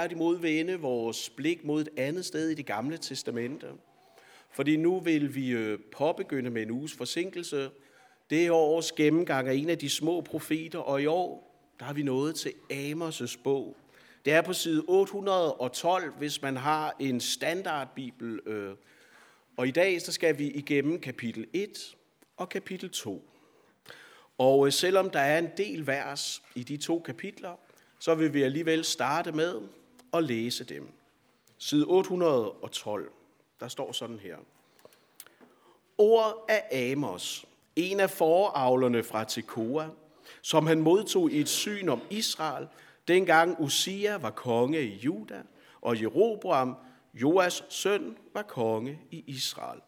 Tværtimod vende vores blik mod et andet sted i det gamle testamente. Fordi nu vil vi øh, påbegynde med en uges forsinkelse. Det er års gennemgang af en af de små profeter, og i år der har vi nået til Amos' bog. Det er på side 812, hvis man har en standardbibel. Øh. Og i dag så skal vi igennem kapitel 1 og kapitel 2. Og øh, selvom der er en del vers i de to kapitler, så vil vi alligevel starte med og læse dem. Side 812, der står sådan her. Ord af Amos, en af foravlerne fra Tekoa, som han modtog i et syn om Israel, dengang Usia var konge i Juda, og Jeroboam, Joas søn, var konge i Israel.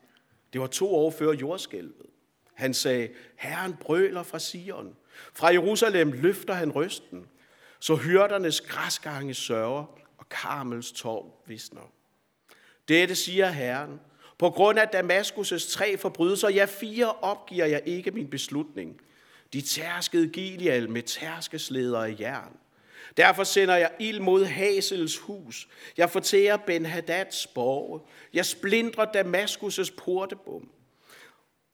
Det var to år før jordskælvet. Han sagde, Herren brøler fra Sion. Fra Jerusalem løfter han røsten. Så hyrdernes græsgange sørger, og Karmels tårn visner. Dette siger Herren. På grund af Damaskus' tre forbrydelser, ja fire, opgiver jeg ikke min beslutning. De tærskede Gileal med tærskeslæder af jern. Derfor sender jeg ild mod Hasels hus. Jeg fortærer Ben Hadads borge. Jeg splindrer Damaskus' portebom.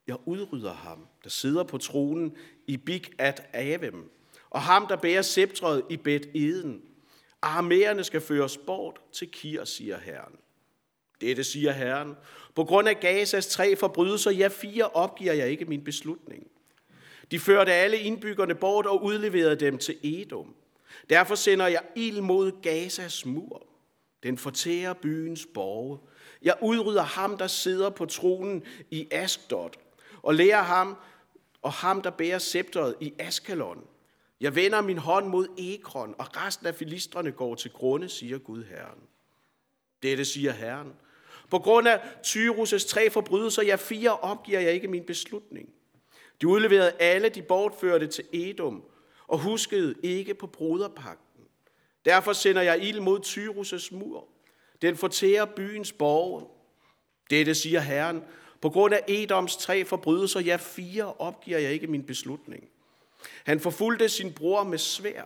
Jeg udrydder ham, der sidder på tronen i Big at Avem, og ham, der bærer sceptret i Bet Eden. Armæerne skal føres bort til Kir, siger Herren. Dette siger Herren. På grund af Gazas tre forbrydelser, ja fire, opgiver jeg ikke min beslutning. De førte alle indbyggerne bort og udleverede dem til Edom. Derfor sender jeg ild mod Gazas mur. Den fortærer byens borge. Jeg udrydder ham, der sidder på tronen i Ashdod, og lærer ham, og ham, der bærer scepteret i Askalon. Jeg vender min hånd mod Ekron, og resten af filistrene går til grunde, siger Gud Herren. Dette siger Herren. På grund af Tyrus' tre forbrydelser, jeg fire, opgiver jeg ikke min beslutning. De udleverede alle de bortførte til Edom, og huskede ikke på broderpakten. Derfor sender jeg ild mod Tyrus' mur. Den fortærer byens borgere. Dette siger Herren. På grund af Edoms tre forbrydelser, ja fire, opgiver jeg ikke min beslutning. Han forfulgte sin bror med svær,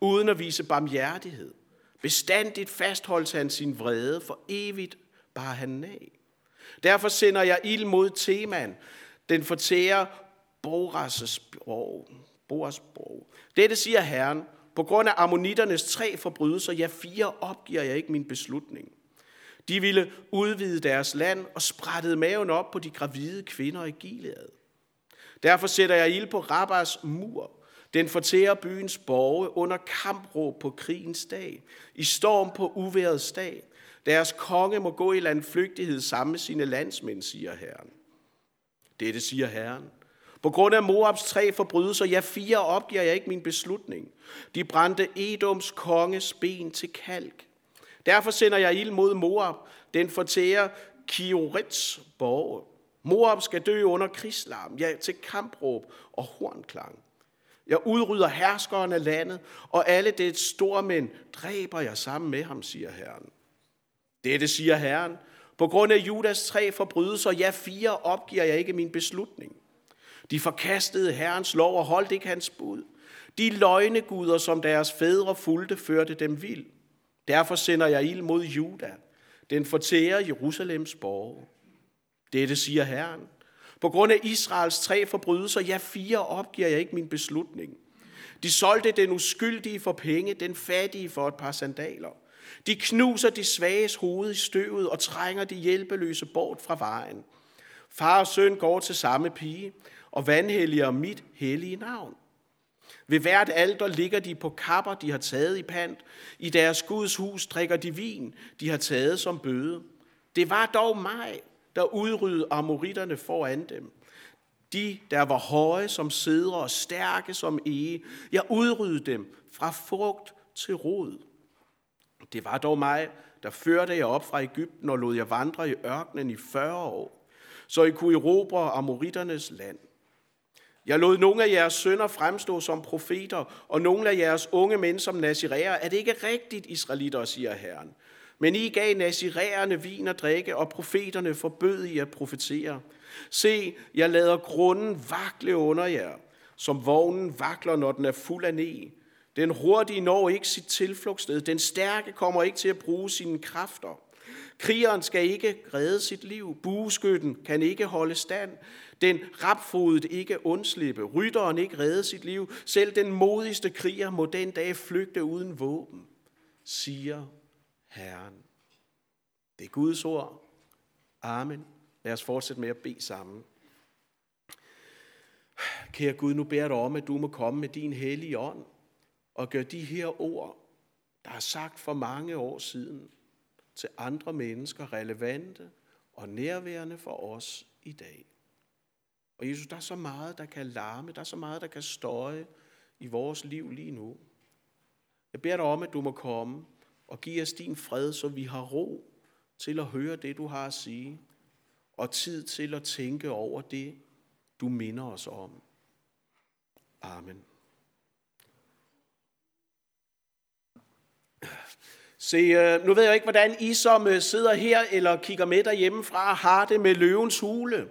uden at vise barmhjertighed. Bestandigt fastholdt han sin vrede, for evigt bar han af. Derfor sender jeg ild mod Teman. Den fortærer Boras' borg. Boras borg. Dette siger Herren, på grund af ammonitternes tre forbrydelser, ja fire, opgiver jeg ikke min beslutning. De ville udvide deres land og sprættede maven op på de gravide kvinder i Gilead. Derfor sætter jeg ild på Rabbas mur. Den fortærer byens borge under kampråb på krigens dag, i storm på uværets dag. Deres konge må gå i landflygtighed sammen med sine landsmænd, siger Herren. Dette siger Herren. På grund af Moabs tre forbrydelser, ja fire, opgiver jeg ikke min beslutning. De brændte Edoms konges ben til kalk. Derfor sender jeg ild mod Moab. Den fortærer Kiorets borg. Moab skal dø under krigslarm, ja, til kampråb og hornklang. Jeg udrydder herskeren af landet, og alle det stormænd dræber jeg sammen med ham, siger Herren. Dette siger Herren. På grund af Judas tre forbrydelser, ja fire, opgiver jeg ikke min beslutning. De forkastede Herrens lov og holdt ikke hans bud. De løgneguder, som deres fædre fulgte, førte dem vild. Derfor sender jeg ild mod Juda. Den fortærer Jerusalems borg. Dette siger Herren. På grund af Israels tre forbrydelser, ja fire, opgiver jeg ikke min beslutning. De solgte den uskyldige for penge, den fattige for et par sandaler. De knuser de svages hoved i støvet og trænger de hjælpeløse bort fra vejen. Far og søn går til samme pige, og vandhelliger mit hellige navn. Ved hvert alter ligger de på kapper, de har taget i pant. I deres Guds hus drikker de vin, de har taget som bøde. Det var dog mig, der udryddede amoritterne foran dem. De, der var høje som sædre og stærke som ege, jeg udryddede dem fra frugt til rod. Det var dog mig, der førte jer op fra Ægypten og lod jer vandre i ørkenen i 40 år, så I kunne erobre amoritternes land. Jeg lod nogle af jeres sønner fremstå som profeter, og nogle af jeres unge mænd som naziræer. Er det ikke rigtigt, israelitter, siger Herren? Men I gav naziræerne vin og drikke, og profeterne forbød I at profetere. Se, jeg lader grunden vakle under jer, som vognen vakler, når den er fuld af ne. Den hurtige når ikke sit tilflugtssted. Den stærke kommer ikke til at bruge sine kræfter. Krigeren skal ikke redde sit liv. Bueskytten kan ikke holde stand. Den rapfodet ikke undslippe. Rytteren ikke redde sit liv. Selv den modigste kriger må den dag flygte uden våben, siger Herren. Det er Guds ord. Amen. Lad os fortsætte med at bede sammen. Kære Gud, nu beder jeg dig om, at du må komme med din hellige ånd og gøre de her ord, der er sagt for mange år siden, til andre mennesker relevante og nærværende for os i dag. Og Jesus, der er så meget, der kan larme, der er så meget, der kan støje i vores liv lige nu. Jeg beder dig om, at du må komme og giv os din fred, så vi har ro til at høre det, du har at sige, og tid til at tænke over det, du minder os om. Amen. Se, øh, nu ved jeg ikke, hvordan I som øh, sidder her eller kigger med derhjemmefra har det med løvens hule.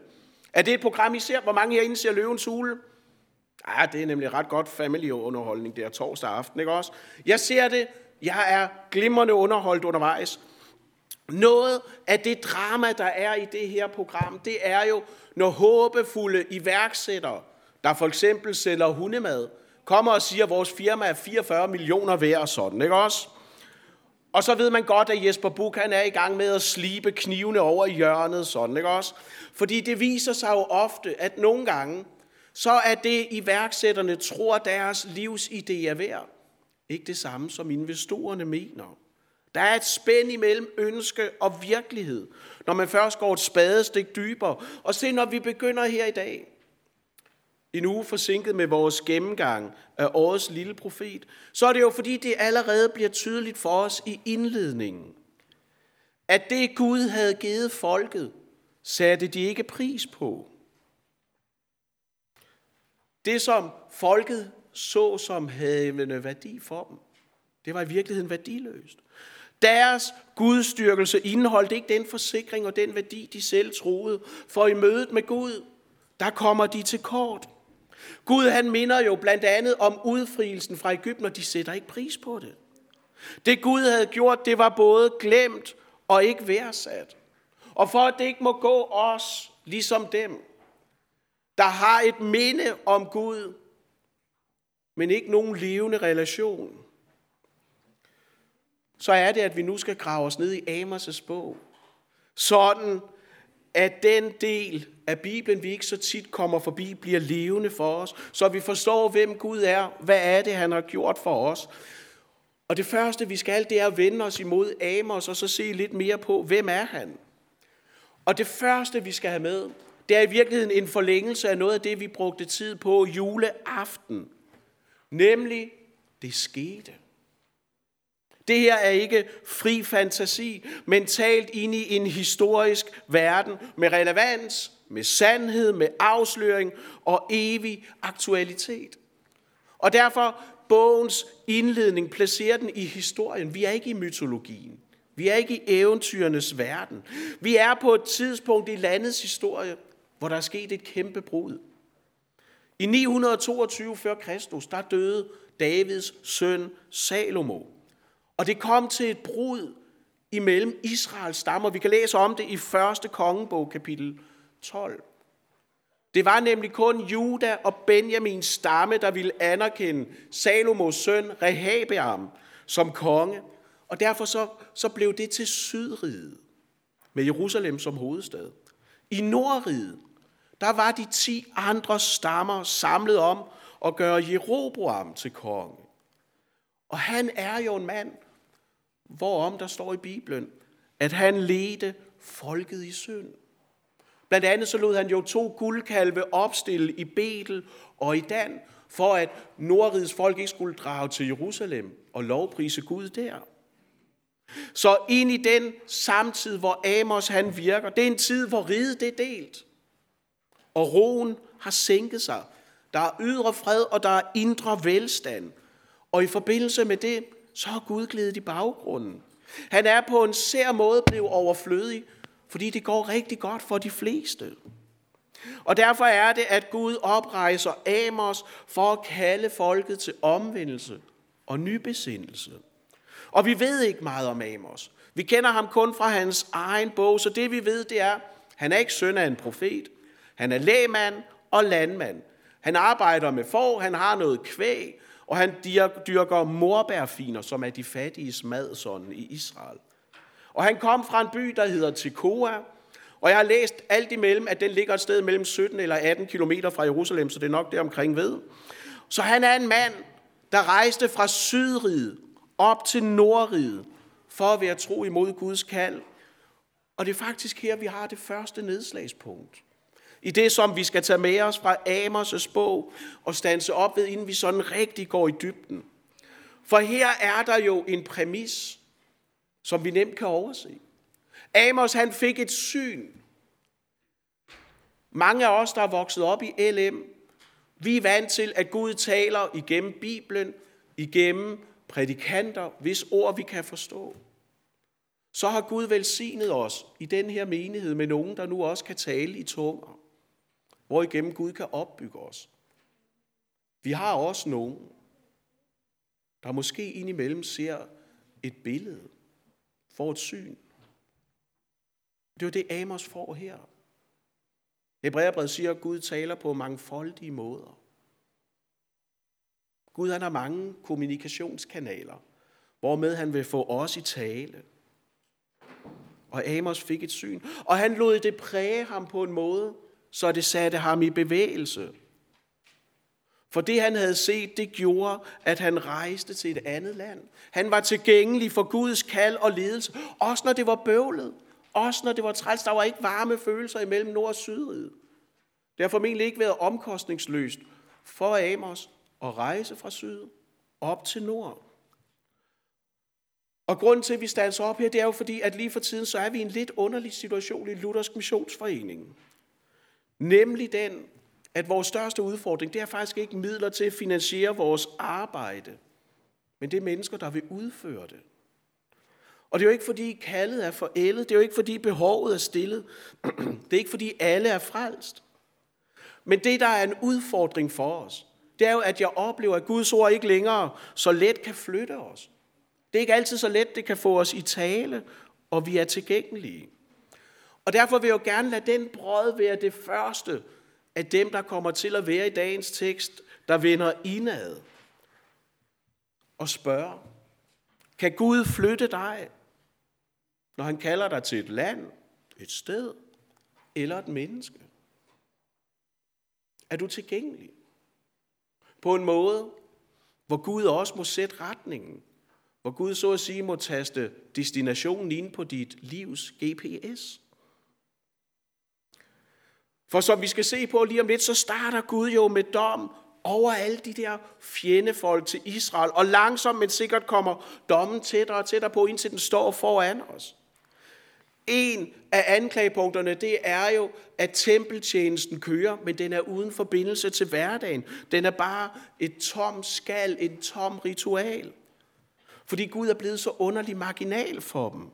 Er det et program, I ser? Hvor mange herinde ser løvens hule? Ja, det er nemlig ret godt familieunderholdning der torsdag aften, ikke også? Jeg ser det. Jeg er glimrende underholdt undervejs. Noget af det drama, der er i det her program, det er jo, når håbefulde iværksættere, der for eksempel sælger hundemad, kommer og siger, at vores firma er 44 millioner værd og sådan, ikke også? Og så ved man godt, at Jesper Buch han er i gang med at slibe knivene over i hjørnet, sådan, ikke også? Fordi det viser sig jo ofte, at nogle gange, så er det iværksætterne tror, deres livsidé er værd. Ikke det samme, som investorerne mener. Der er et spænd imellem ønske og virkelighed, når man først går et spadestik dybere. Og se, når vi begynder her i dag, en uge forsinket med vores gennemgang af årets lille profet, så er det jo fordi, det allerede bliver tydeligt for os i indledningen, at det Gud havde givet folket, satte de ikke pris på. Det, som folket så som havende værdi for dem, det var i virkeligheden værdiløst. Deres gudstyrkelse indeholdt ikke den forsikring og den værdi, de selv troede. For i mødet med Gud, der kommer de til kort. Gud han minder jo blandt andet om udfrielsen fra Ægypten, og de sætter ikke pris på det. Det Gud havde gjort, det var både glemt og ikke værdsat. Og for at det ikke må gå os, ligesom dem, der har et minde om Gud, men ikke nogen levende relation, så er det, at vi nu skal grave os ned i Amos' bog. Sådan, at den del af Bibelen, vi ikke så tit kommer forbi, bliver levende for os, så vi forstår, hvem Gud er, hvad er det, han har gjort for os. Og det første, vi skal, det er at vende os imod Amos, og så se lidt mere på, hvem er han. Og det første, vi skal have med, det er i virkeligheden en forlængelse af noget af det, vi brugte tid på juleaften. Nemlig, det skete. Det her er ikke fri fantasi, men talt ind i en historisk verden med relevans, med sandhed, med afsløring og evig aktualitet. Og derfor bogens indledning placerer den i historien. Vi er ikke i mytologien. Vi er ikke i eventyrenes verden. Vi er på et tidspunkt i landets historie, hvor der er sket et kæmpe brud. I 922 før Kristus, der døde Davids søn Salomo. Og det kom til et brud imellem Israels stammer. Vi kan læse om det i 1. kongebog, kapitel 12. Det var nemlig kun Juda og Benjamins stamme, der ville anerkende Salomos søn Rehabeam som konge. Og derfor så, så blev det til Sydriget med Jerusalem som hovedstad. I Nordriget, der var de ti andre stammer samlet om at gøre Jeroboam til konge. Og han er jo en mand, hvorom der står i Bibelen, at han ledte folket i synd. Blandt andet så lod han jo to guldkalve opstille i Betel og i Dan, for at nordrigets folk ikke skulle drage til Jerusalem og lovprise Gud der. Så ind i den samtid, hvor Amos han virker, det er en tid, hvor riget det er delt. Og roen har sænket sig. Der er ydre fred, og der er indre velstand. Og i forbindelse med det, så har Gud glædet i baggrunden. Han er på en sær måde blevet overflødig, fordi det går rigtig godt for de fleste. Og derfor er det, at Gud oprejser Amos for at kalde folket til omvendelse og nybesindelse. Og vi ved ikke meget om Amos. Vi kender ham kun fra hans egen bog, så det vi ved, det er, han er ikke søn af en profet. Han er lægmand og landmand. Han arbejder med får, han har noget kvæg, og han dyrker morbærfiner, som er de fattige mad i Israel. Og han kom fra en by, der hedder Tekoa, og jeg har læst alt imellem, at den ligger et sted mellem 17 eller 18 km fra Jerusalem, så det er nok det omkring ved. Så han er en mand, der rejste fra Sydriget op til Nordriget for at være tro imod Guds kald. Og det er faktisk her, vi har det første nedslagspunkt. I det, som vi skal tage med os fra Amos' bog og stanse op ved, inden vi sådan rigtig går i dybden. For her er der jo en præmis, som vi nemt kan overse. Amos han fik et syn. Mange af os, der er vokset op i LM, vi er vant til, at Gud taler igennem Bibelen, igennem prædikanter, hvis ord vi kan forstå. Så har Gud velsignet os i den her menighed med nogen, der nu også kan tale i tunger, hvor igennem Gud kan opbygge os. Vi har også nogen, der måske indimellem ser et billede, får et syn. Det er det, Amos får her. Hebræerbrevet siger, at Gud taler på mangfoldige måder. Gud han har mange kommunikationskanaler, hvormed han vil få os i tale. Og Amos fik et syn, og han lod det præge ham på en måde, så det satte ham i bevægelse. For det han havde set, det gjorde, at han rejste til et andet land. Han var tilgængelig for Guds kald og ledelse, også når det var bøvlet. Også når det var træls, der var ikke varme følelser imellem Nord- og Sydriget. Det har formentlig ikke været omkostningsløst for Amos at rejse fra syd op til nord. Og grunden til, at vi standser op her, det er jo fordi, at lige for tiden, så er vi i en lidt underlig situation i Luthersk Missionsforening. Nemlig den, at vores største udfordring, det er faktisk ikke midler til at finansiere vores arbejde, men det er mennesker, der vil udføre det. Og det er jo ikke fordi kaldet er forældet, det er jo ikke fordi behovet er stillet, det er ikke fordi alle er frelst. Men det, der er en udfordring for os, det er jo, at jeg oplever, at Guds ord ikke længere så let kan flytte os. Det er ikke altid så let, det kan få os i tale, og vi er tilgængelige. Og derfor vil jeg jo gerne lade den brød være det første af dem, der kommer til at være i dagens tekst, der vender indad og spørger, kan Gud flytte dig? når han kalder dig til et land, et sted eller et menneske? Er du tilgængelig? På en måde, hvor Gud også må sætte retningen. Hvor Gud så at sige må taste destinationen ind på dit livs GPS. For som vi skal se på lige om lidt, så starter Gud jo med dom over alle de der fjendefolk til Israel. Og langsomt, men sikkert kommer dommen tættere og tættere på, indtil den står foran os. En af anklagepunkterne, det er jo, at tempeltjenesten kører, men den er uden forbindelse til hverdagen. Den er bare et tom skal, en tom ritual. Fordi Gud er blevet så underlig marginal for dem.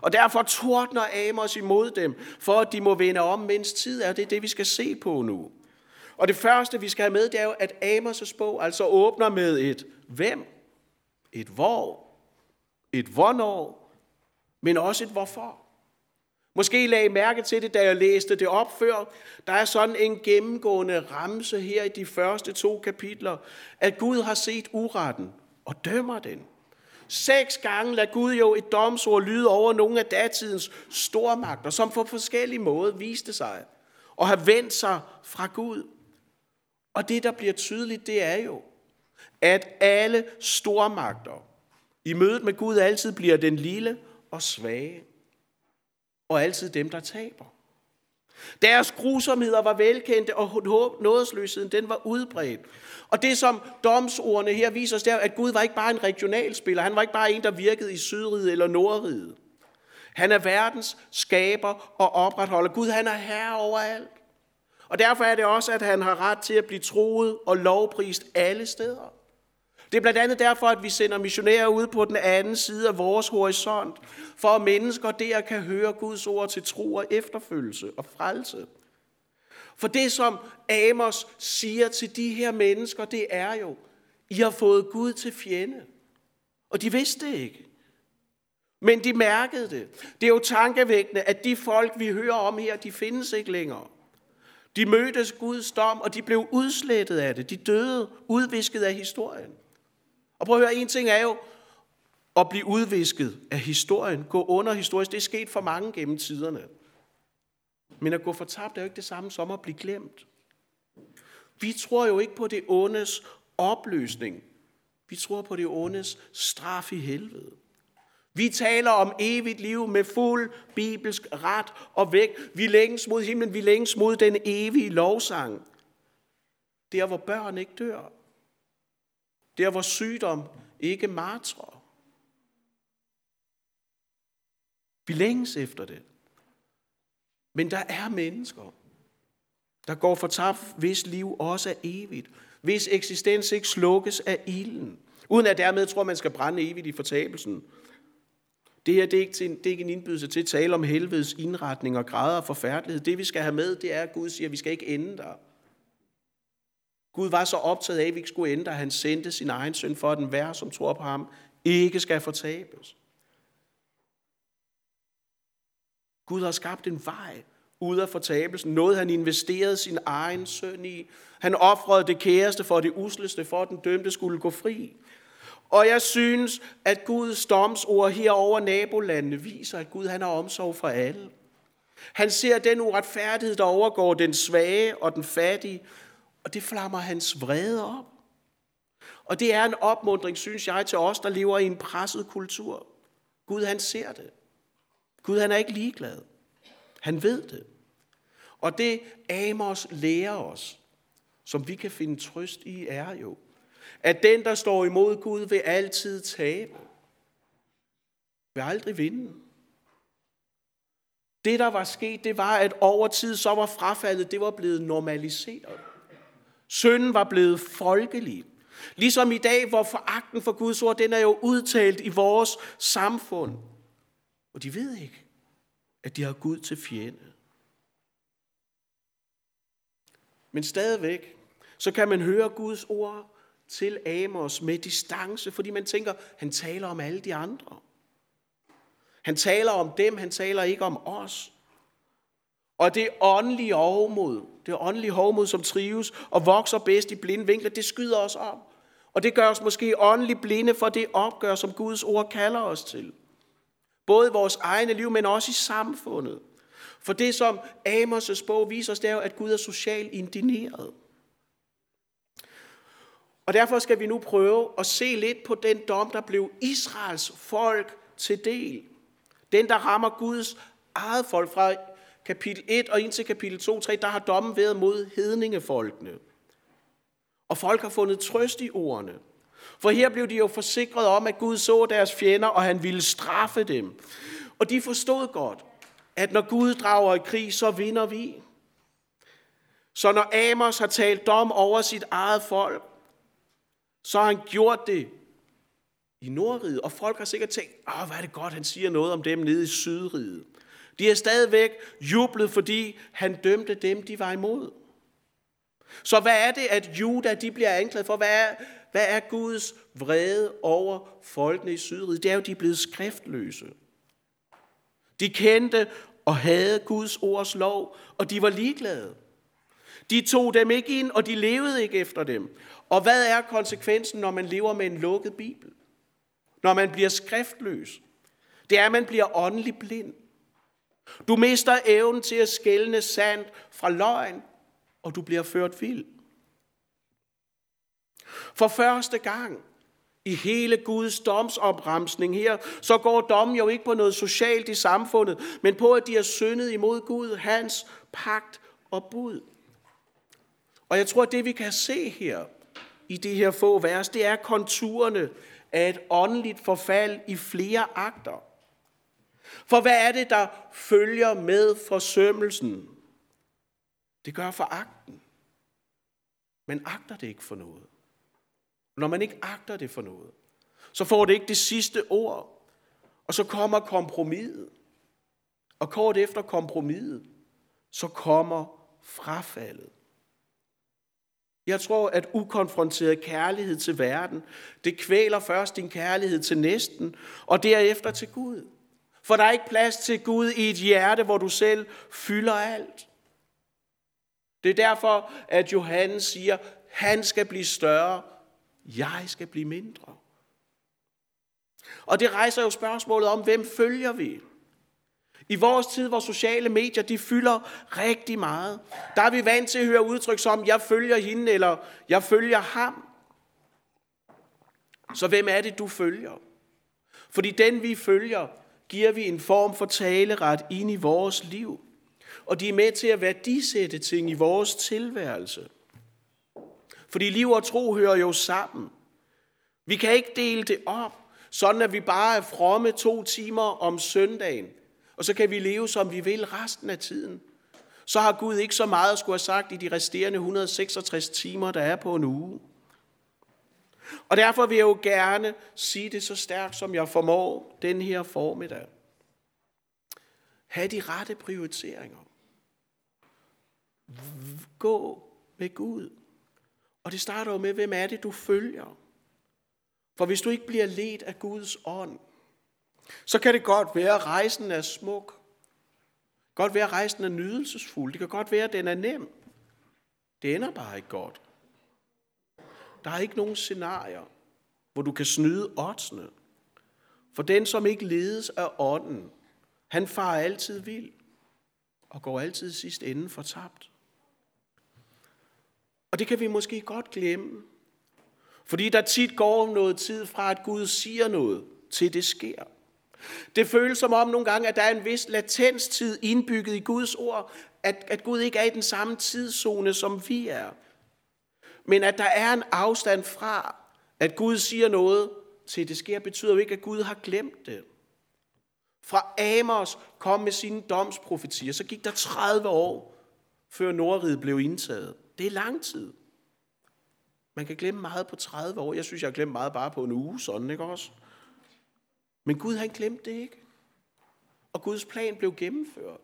Og derfor tordner Amos imod dem, for at de må vende om, mens tid er. Det er det, vi skal se på nu. Og det første, vi skal have med, det er jo, at Amos' bog altså åbner med et hvem, et hvor, et hvornår, men også et hvorfor. Måske lagde I mærke til det, da jeg læste det op før. Der er sådan en gennemgående ramse her i de første to kapitler, at Gud har set uretten og dømmer den. Seks gange lader Gud jo et domsord lyde over nogle af datidens stormagter, som på forskellige måder viste sig og har vendt sig fra Gud. Og det, der bliver tydeligt, det er jo, at alle stormagter i mødet med Gud altid bliver den lille og svage og altid dem, der taber. Deres grusomheder var velkendte, og nådesløsheden den var udbredt. Og det, som domsordene her viser os, det er, at Gud var ikke bare en regionalspiller. Han var ikke bare en, der virkede i Sydriget eller Nordriget. Han er verdens skaber og opretholder. Gud, han er herre over alt. Og derfor er det også, at han har ret til at blive troet og lovprist alle steder. Det er blandt andet derfor, at vi sender missionærer ud på den anden side af vores horisont, for at mennesker der kan høre Guds ord til tro og efterfølgelse og frelse. For det, som Amos siger til de her mennesker, det er jo, I har fået Gud til fjende. Og de vidste det ikke. Men de mærkede det. Det er jo tankevækkende, at de folk, vi hører om her, de findes ikke længere. De mødtes Guds dom, og de blev udslettet af det. De døde, udvisket af historien. Og prøv at høre, en ting er jo at blive udvisket af historien, gå under historisk. Det er sket for mange gennem tiderne. Men at gå fortabt er jo ikke det samme som at blive glemt. Vi tror jo ikke på det ondes opløsning. Vi tror på det ondes straf i helvede. Vi taler om evigt liv med fuld bibelsk ret og væk. Vi længes mod himlen, vi længes mod den evige lovsang. Der, hvor børn ikke dør. Der, hvor sygdom ikke martrer. Vi længes efter det. Men der er mennesker, der går fortabt, hvis liv også er evigt. Hvis eksistens ikke slukkes af ilden. Uden at dermed tror, man skal brænde evigt i fortabelsen. Det her det er, ikke til, det er ikke en indbydelse til at tale om helvedes indretning og grader af forfærdelighed. Det vi skal have med, det er, at Gud siger, at vi skal ikke ende der. Gud var så optaget af, at vi ikke skulle ende at Han sendte sin egen søn for, at den hver, som tror på ham, ikke skal fortabes. Gud har skabt en vej ud af fortabelsen. Noget, han investerede sin egen søn i. Han offrede det kæreste for det usleste, for at den dømte skulle gå fri. Og jeg synes, at Guds domsord her over nabolandene viser, at Gud han har omsorg for alle. Han ser den uretfærdighed, der overgår den svage og den fattige, og det flammer hans vrede op. Og det er en opmundring, synes jeg, til os, der lever i en presset kultur. Gud han ser det. Gud han er ikke ligeglad. Han ved det. Og det Amos lærer os, som vi kan finde trøst i, er jo, at den, der står imod Gud, vil altid tabe. Vil aldrig vinde. Det, der var sket, det var, at over tid, så var frafaldet, det var blevet normaliseret. Synden var blevet folkelig. Ligesom i dag, hvor foragten for Guds ord, den er jo udtalt i vores samfund. Og de ved ikke, at de har Gud til fjende. Men stadigvæk, så kan man høre Guds ord til Amos med distance, fordi man tænker, han taler om alle de andre. Han taler om dem, han taler ikke om os. Og det åndelige hovmod, det åndelige hovmod, som trives og vokser bedst i blinde vinkler, det skyder os op. Og det gør os måske åndeligt blinde for det opgør, som Guds ord kalder os til. Både i vores egne liv, men også i samfundet. For det, som Amos' bog viser os, det er jo, at Gud er socialt indineret. Og derfor skal vi nu prøve at se lidt på den dom, der blev Israels folk til del. Den, der rammer Guds eget folk fra kapitel 1 og indtil kapitel 2, 3, der har dommen været mod hedningefolkene. Og folk har fundet trøst i ordene. For her blev de jo forsikret om, at Gud så deres fjender, og han ville straffe dem. Og de forstod godt, at når Gud drager i krig, så vinder vi. Så når Amos har talt dom over sit eget folk, så har han gjort det i Nordriget, og folk har sikkert tænkt, åh, hvad er det godt, han siger noget om dem nede i Sydriget. De er stadigvæk jublet, fordi han dømte dem, de var imod. Så hvad er det, at Juda de bliver anklaget for? Hvad er, hvad er Guds vrede over folkene i Sydriget? Det er jo, de er blevet skriftløse. De kendte og havde Guds ords lov, og de var ligeglade. De tog dem ikke ind, og de levede ikke efter dem. Og hvad er konsekvensen, når man lever med en lukket bibel? Når man bliver skriftløs? Det er, at man bliver åndelig blind. Du mister evnen til at skælne sand fra løgn, og du bliver ført vild. For første gang i hele Guds domsopremsning her, så går dommen jo ikke på noget socialt i samfundet, men på, at de har syndet imod Gud, hans pagt og bud. Og jeg tror, at det vi kan se her i de her få vers, det er konturerne af et åndeligt forfald i flere akter. For hvad er det, der følger med forsømmelsen? Det gør foragten. Men agter det ikke for noget. Når man ikke agter det for noget, så får det ikke det sidste ord. Og så kommer kompromiset. Og kort efter kompromiset, så kommer frafaldet. Jeg tror, at ukonfronteret kærlighed til verden, det kvæler først din kærlighed til næsten, og derefter til Gud. For der er ikke plads til Gud i et hjerte, hvor du selv fylder alt. Det er derfor, at Johannes siger, han skal blive større, jeg skal blive mindre. Og det rejser jo spørgsmålet om, hvem følger vi? I vores tid, hvor sociale medier de fylder rigtig meget, der er vi vant til at høre udtryk som, jeg følger hende, eller jeg følger ham. Så hvem er det, du følger? Fordi den, vi følger, giver vi en form for taleret ind i vores liv. Og de er med til at værdisætte ting i vores tilværelse. Fordi liv og tro hører jo sammen. Vi kan ikke dele det op, sådan at vi bare er fromme to timer om søndagen, og så kan vi leve, som vi vil resten af tiden. Så har Gud ikke så meget at skulle have sagt i de resterende 166 timer, der er på en uge. Og derfor vil jeg jo gerne sige det så stærkt, som jeg formår den her formiddag. Ha' de rette prioriteringer. Gå med Gud. Og det starter jo med, hvem er det, du følger? For hvis du ikke bliver ledt af Guds ånd, så kan det godt være, at rejsen er smuk. Godt være, at rejsen er nydelsesfuld. Det kan godt være, at den er nem. Det ender bare ikke godt. Der er ikke nogen scenarier, hvor du kan snyde oddsene. For den, som ikke ledes af ånden, han farer altid vild og går altid sidst for tabt. Og det kan vi måske godt glemme. Fordi der tit går noget tid fra, at Gud siger noget, til det sker. Det føles som om nogle gange, at der er en vis latenstid indbygget i Guds ord, at, at Gud ikke er i den samme tidszone, som vi er. Men at der er en afstand fra, at Gud siger noget, til det sker, betyder jo ikke, at Gud har glemt det. Fra Amos kom med sine domsprofetier, så gik der 30 år, før Nordriget blev indtaget. Det er lang tid. Man kan glemme meget på 30 år. Jeg synes, jeg har glemt meget bare på en uge, sådan ikke også? Men Gud han glemte det ikke. Og Guds plan blev gennemført.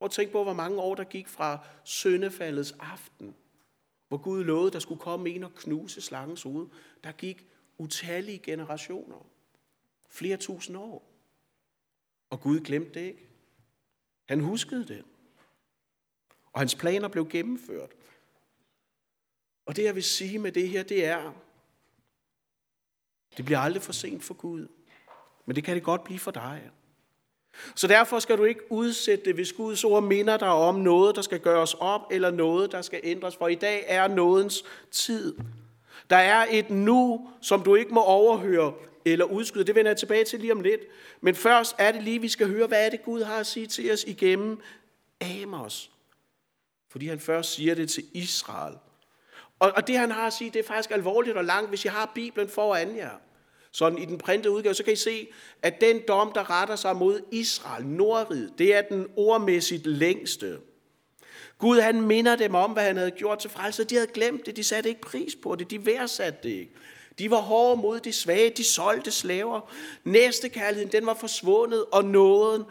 Og tænk på, hvor mange år der gik fra søndefaldets aften, hvor Gud lovede, der skulle komme en og knuse slangens hoved. Der gik utallige generationer. Flere tusind år. Og Gud glemte det ikke. Han huskede det. Og hans planer blev gennemført. Og det jeg vil sige med det her, det er, det bliver aldrig for sent for Gud. Men det kan det godt blive for dig. Så derfor skal du ikke udsætte det, hvis Guds ord minder dig om noget, der skal gøres op, eller noget, der skal ændres. For i dag er nådens tid. Der er et nu, som du ikke må overhøre eller udskyde. Det vender jeg tilbage til lige om lidt. Men først er det lige, vi skal høre, hvad er det, Gud har at sige til os igennem Amos. Fordi han først siger det til Israel. Og, og det han har at sige, det er faktisk alvorligt og langt, hvis jeg har Bibelen foran jer. Sådan i den printede udgave, så kan I se, at den dom, der retter sig mod Israel, Nordrid, det er den ordmæssigt længste. Gud han minder dem om, hvad han havde gjort til frelse. De havde glemt det, de satte ikke pris på det, de værdsatte det ikke. De var hårde mod de svage, de solgte slaver. Næstekærligheden, den var forsvundet, og nåden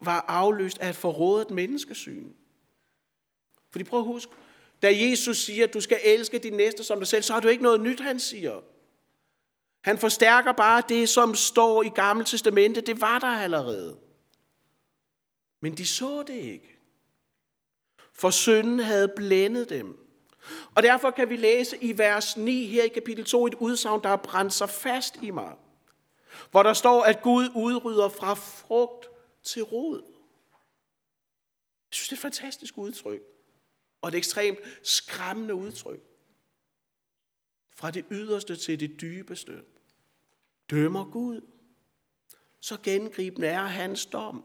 var afløst af et forrådet menneskesyn. Fordi prøv at huske, da Jesus siger, at du skal elske din næste som dig selv, så har du ikke noget nyt, han siger. Han forstærker bare det, som står i Gamle Testamente. Det var der allerede. Men de så det ikke. For synden havde blændet dem. Og derfor kan vi læse i vers 9 her i kapitel 2 et udsagn, der har brændt sig fast i mig. Hvor der står, at Gud udrydder fra frugt til rod. Jeg synes, det er et fantastisk udtryk. Og et ekstremt skræmmende udtryk. Fra det yderste til det dybeste. Dømmer Gud. Så gengribende er hans dom.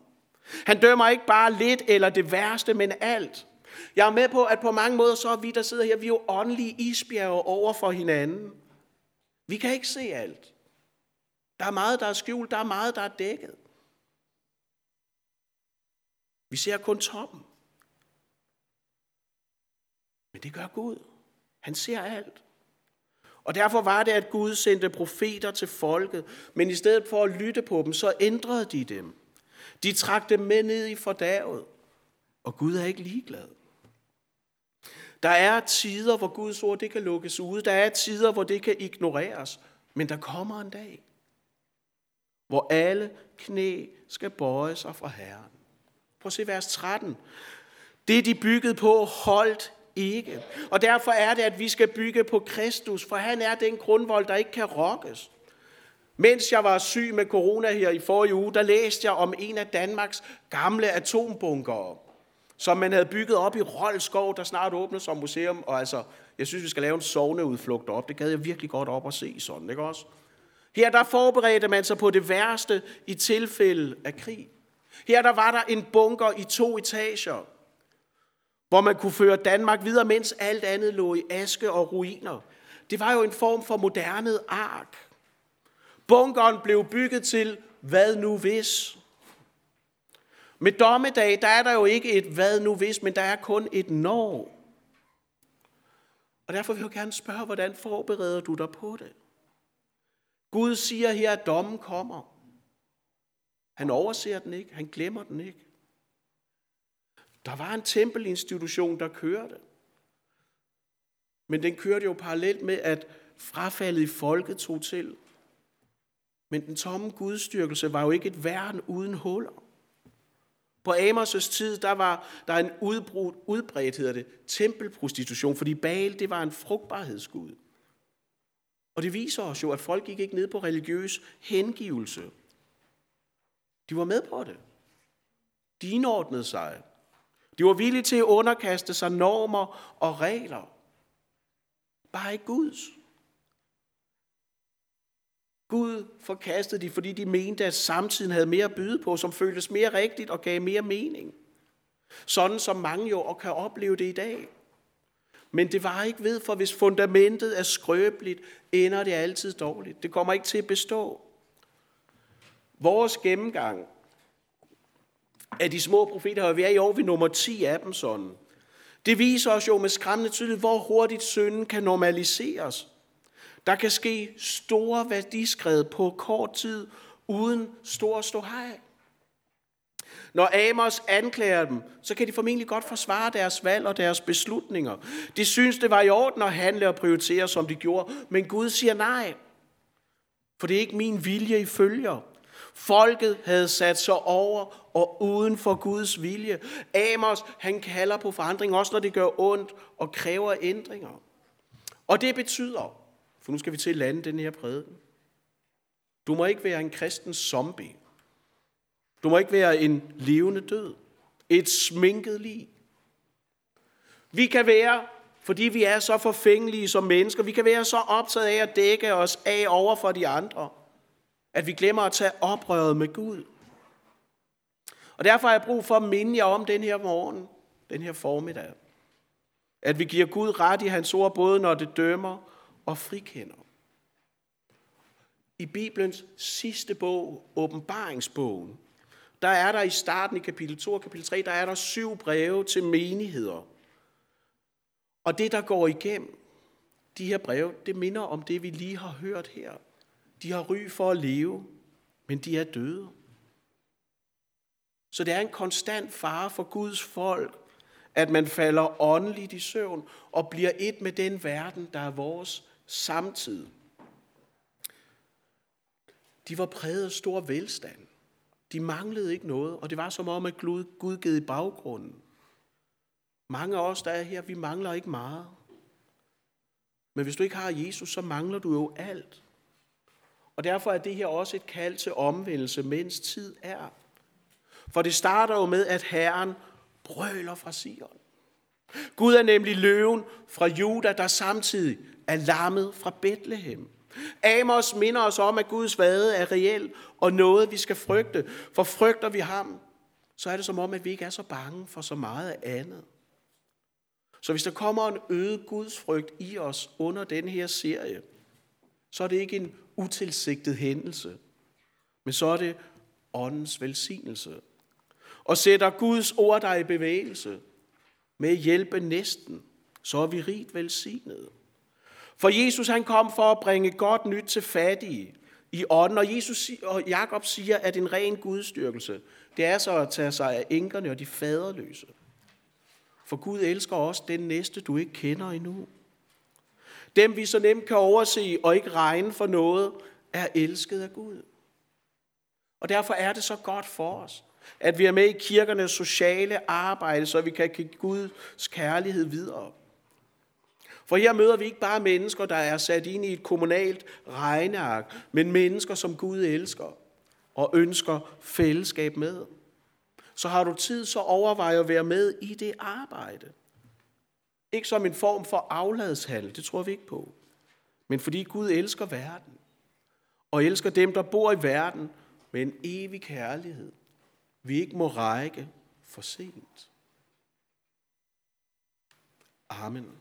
Han dømmer ikke bare lidt eller det værste, men alt. Jeg er med på, at på mange måder, så er vi, der sidder her, vi er jo åndelige isbjerge over for hinanden. Vi kan ikke se alt. Der er meget, der er skjult. Der er meget, der er dækket. Vi ser kun toppen. Men det gør Gud. Han ser alt. Og derfor var det, at Gud sendte profeter til folket, men i stedet for at lytte på dem, så ændrede de dem. De trak dem med ned i fordavet, og Gud er ikke ligeglad. Der er tider, hvor Guds ord det kan lukkes ude. Der er tider, hvor det kan ignoreres. Men der kommer en dag, hvor alle knæ skal bøje sig fra Herren. Prøv at se vers 13. Det, de byggede på, holdt ikke. Og derfor er det, at vi skal bygge på Kristus, for han er den grundvold, der ikke kan rokkes. Mens jeg var syg med corona her i forrige uge, der læste jeg om en af Danmarks gamle atombunker, som man havde bygget op i Rolskov, der snart åbner som museum. Og altså, jeg synes, vi skal lave en sovneudflugt op. Det gad jeg virkelig godt op at se sådan, ikke også? Her der forberedte man sig på det værste i tilfælde af krig. Her der var der en bunker i to etager, hvor man kunne føre Danmark videre, mens alt andet lå i aske og ruiner. Det var jo en form for moderne ark. Bunkeren blev bygget til, hvad nu hvis? Med dommedag, der er der jo ikke et hvad nu hvis, men der er kun et når. Og derfor vil jeg gerne spørge, hvordan forbereder du dig på det? Gud siger her, at dommen kommer. Han overser den ikke, han glemmer den ikke. Der var en tempelinstitution, der kørte. Men den kørte jo parallelt med, at frafaldet i folket tog til. Men den tomme gudstyrkelse var jo ikke et værn uden huller. På Amos' tid, der var der en udbrudt, udbredt, hedder det, tempelprostitution, fordi Baal, det var en frugtbarhedsgud. Og det viser os jo, at folk gik ikke ned på religiøs hengivelse. De var med på det. De indordnede sig. De var villige til at underkaste sig normer og regler. Bare ikke Guds. Gud forkastede de, fordi de mente, at samtiden havde mere at byde på, som føltes mere rigtigt og gav mere mening. Sådan som mange jo kan opleve det i dag. Men det var ikke ved, for hvis fundamentet er skrøbeligt, ender det altid dårligt. Det kommer ikke til at bestå. Vores gennemgang af de små profeter, og vi er i år ved nummer 10 af dem sådan. Det viser os jo med skræmmende tydeligt, hvor hurtigt synden kan normaliseres. Der kan ske store værdiskred på kort tid, uden stor ståhej. Når Amos anklager dem, så kan de formentlig godt forsvare deres valg og deres beslutninger. De synes, det var i orden at handle og prioritere, som de gjorde, men Gud siger nej. For det er ikke min vilje, I følger. Folket havde sat sig over og uden for Guds vilje. Amos, han kalder på forandring, også når det gør ondt og kræver ændringer. Og det betyder, for nu skal vi til at lande den her prædiken. Du må ikke være en kristen zombie. Du må ikke være en levende død. Et sminket lig. Vi kan være, fordi vi er så forfængelige som mennesker, vi kan være så optaget af at dække os af over for de andre, at vi glemmer at tage oprøret med Gud. Og derfor har jeg brug for at minde jer om den her morgen, den her formiddag. At vi giver Gud ret i hans ord, både når det dømmer og frikender. I Bibelens sidste bog, åbenbaringsbogen, der er der i starten i kapitel 2 og kapitel 3, der er der syv breve til menigheder. Og det, der går igennem de her breve, det minder om det, vi lige har hørt her. De har ry for at leve, men de er døde. Så det er en konstant fare for Guds folk, at man falder åndeligt i søvn og bliver et med den verden, der er vores samtid. De var præget af stor velstand. De manglede ikke noget, og det var som om, at Gud gav i baggrunden. Mange af os, der er her, vi mangler ikke meget. Men hvis du ikke har Jesus, så mangler du jo alt. Og derfor er det her også et kald til omvendelse, mens tid er. For det starter jo med, at Herren brøler fra Sion. Gud er nemlig løven fra Juda, der samtidig er lammet fra Bethlehem. Amos minder os om, at Guds vade er reel og noget, vi skal frygte. For frygter vi ham, så er det som om, at vi ikke er så bange for så meget andet. Så hvis der kommer en øget Guds frygt i os under den her serie, så er det ikke en utilsigtet hændelse, men så er det åndens velsignelse. Og sætter Guds ord dig i bevægelse med at hjælpe næsten, så er vi rigt velsignet. For Jesus han kom for at bringe godt nyt til fattige i ånden, og Jesus og Jakob siger, at en ren gudstyrkelse, det er så at tage sig af enkerne og de faderløse. For Gud elsker også den næste, du ikke kender endnu. Dem vi så nemt kan overse og ikke regne for noget, er elsket af Gud. Og derfor er det så godt for os, at vi er med i kirkernes sociale arbejde, så vi kan give Guds kærlighed videre. For her møder vi ikke bare mennesker, der er sat ind i et kommunalt regneark, men mennesker, som Gud elsker og ønsker fællesskab med. Så har du tid, så overvej at være med i det arbejde. Ikke som en form for afladshal, det tror vi ikke på. Men fordi Gud elsker verden, og elsker dem, der bor i verden, med en evig kærlighed, vi ikke må række for sent. Amen.